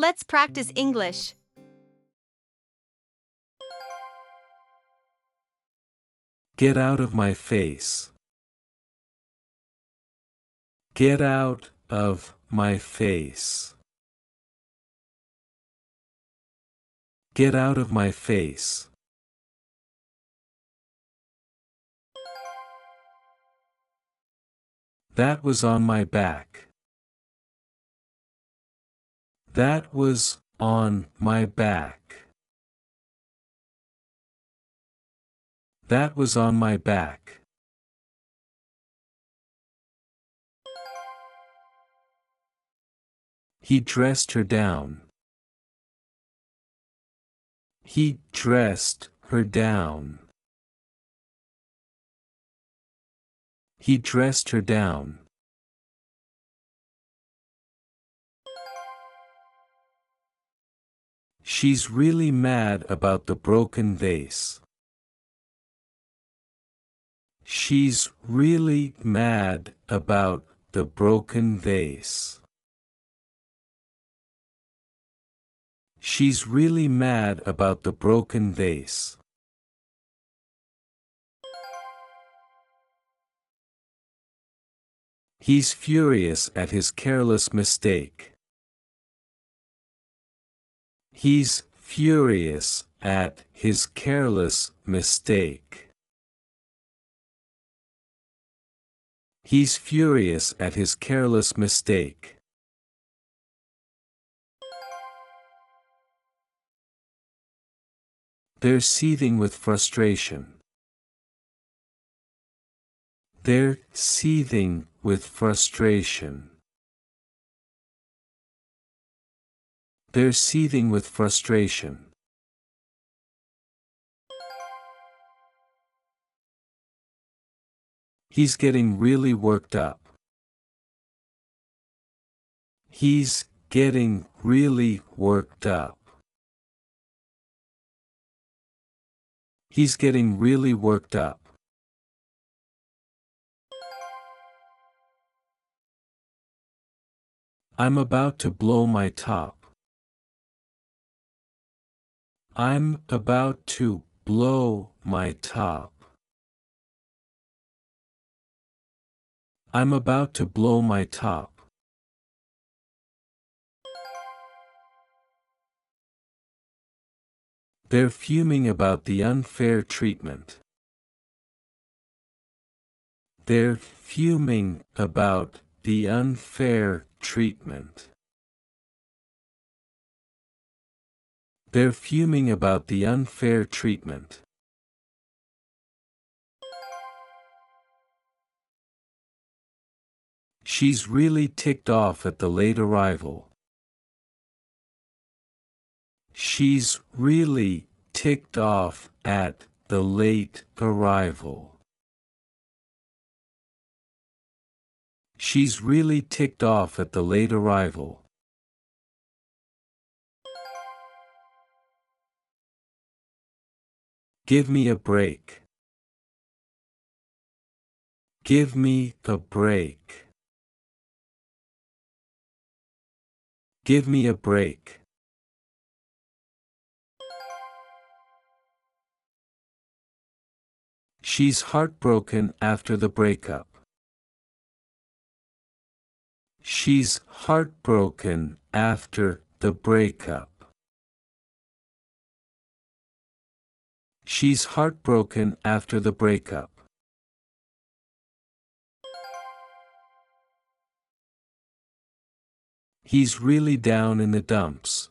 Let's practice English. Get out of my face. Get out of my face. Get out of my face. That was on my back. That was on my back. That was on my back. He dressed her down. He dressed her down. He dressed her down. She's really mad about the broken vase. She's really mad about the broken vase. She's really mad about the broken vase. He's furious at his careless mistake. He's furious at his careless mistake. He's furious at his careless mistake. They're seething with frustration. They're seething with frustration. They're seething with frustration. He's getting really worked up. He's getting really worked up. He's getting really worked up. I'm about to blow my top. I'm about to blow my top. I'm about to blow my top. They're fuming about the unfair treatment. They're fuming about the unfair treatment. They're fuming about the unfair treatment. She's really ticked off at the late arrival. She's really ticked off at the late arrival. She's really ticked off at the late arrival. Give me a break. Give me a break. Give me a break. She's heartbroken after the breakup. She's heartbroken after the breakup. She's heartbroken after the breakup. He's really down in the dumps.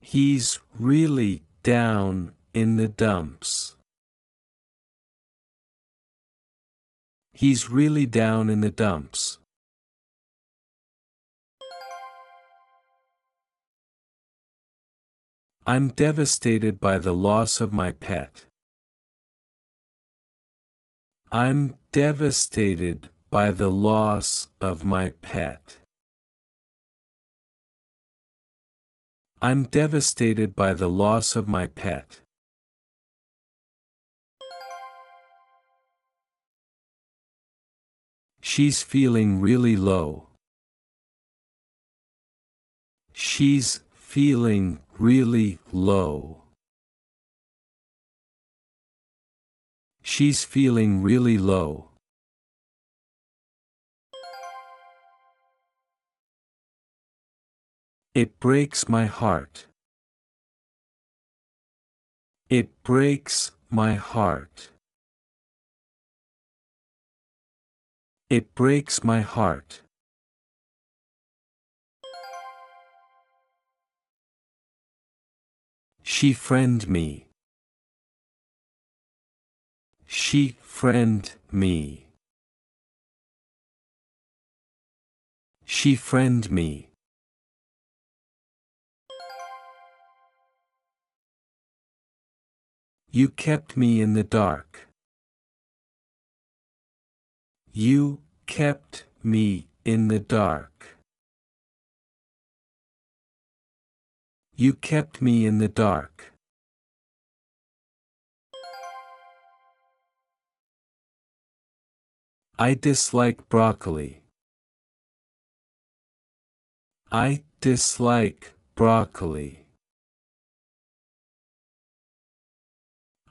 He's really down in the dumps. He's really down in the dumps. I'm devastated by the loss of my pet. I'm devastated by the loss of my pet. I'm devastated by the loss of my pet. She's feeling really low. She's feeling really low. She's feeling really low. It breaks my heart. It breaks my heart. It breaks my heart. She friend me. She friend me. She friend me. You kept me in the dark. You kept me in the dark. You kept me in the dark. I dislike broccoli. I dislike broccoli.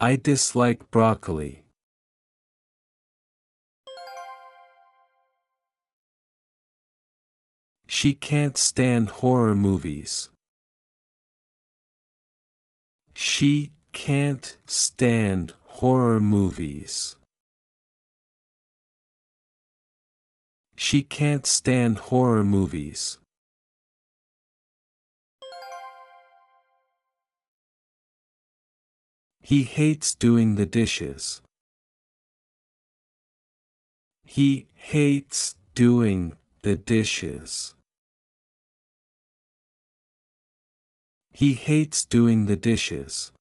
I dislike broccoli. She can't stand horror movies. She can't stand horror movies. She can't stand horror movies. He hates doing the dishes. He hates doing the dishes. He hates doing the dishes.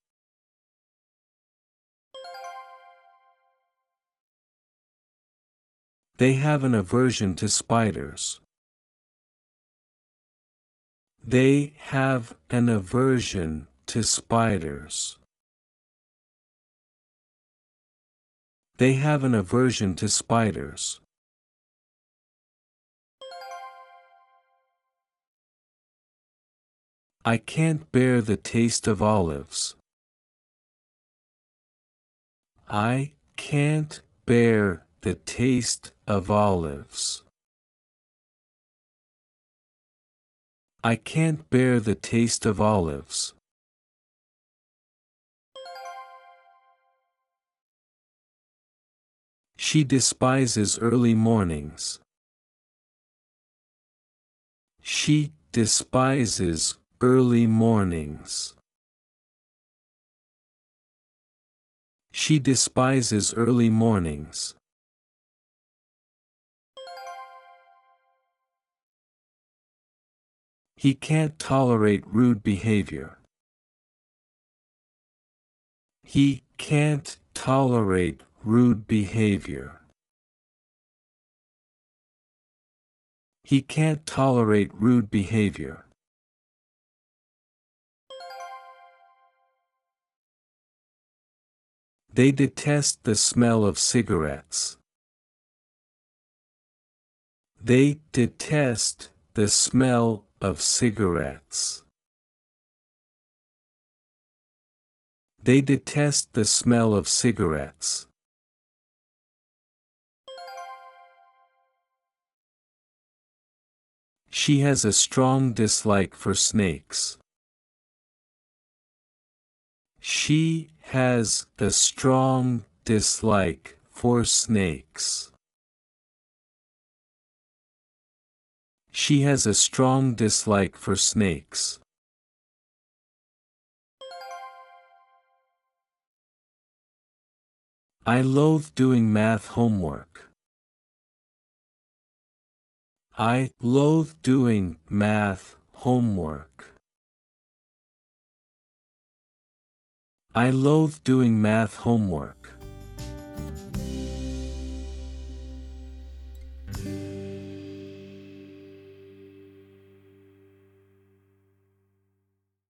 They have an aversion to spiders. They have an aversion to spiders. They have an aversion to spiders. I can't bear the taste of olives. I can't bear the taste of olives. I can't bear the taste of olives. She despises early mornings. She despises early mornings. She despises early mornings. He can't tolerate rude behavior. He can't tolerate rude behavior. He can't tolerate rude behavior. They detest the smell of cigarettes. They detest the smell of cigarettes. They detest the smell of cigarettes. She has a strong dislike for snakes. She has a strong dislike for snakes. She has a strong dislike for snakes. I loathe doing math homework. I loathe doing math homework. I loathe doing math homework.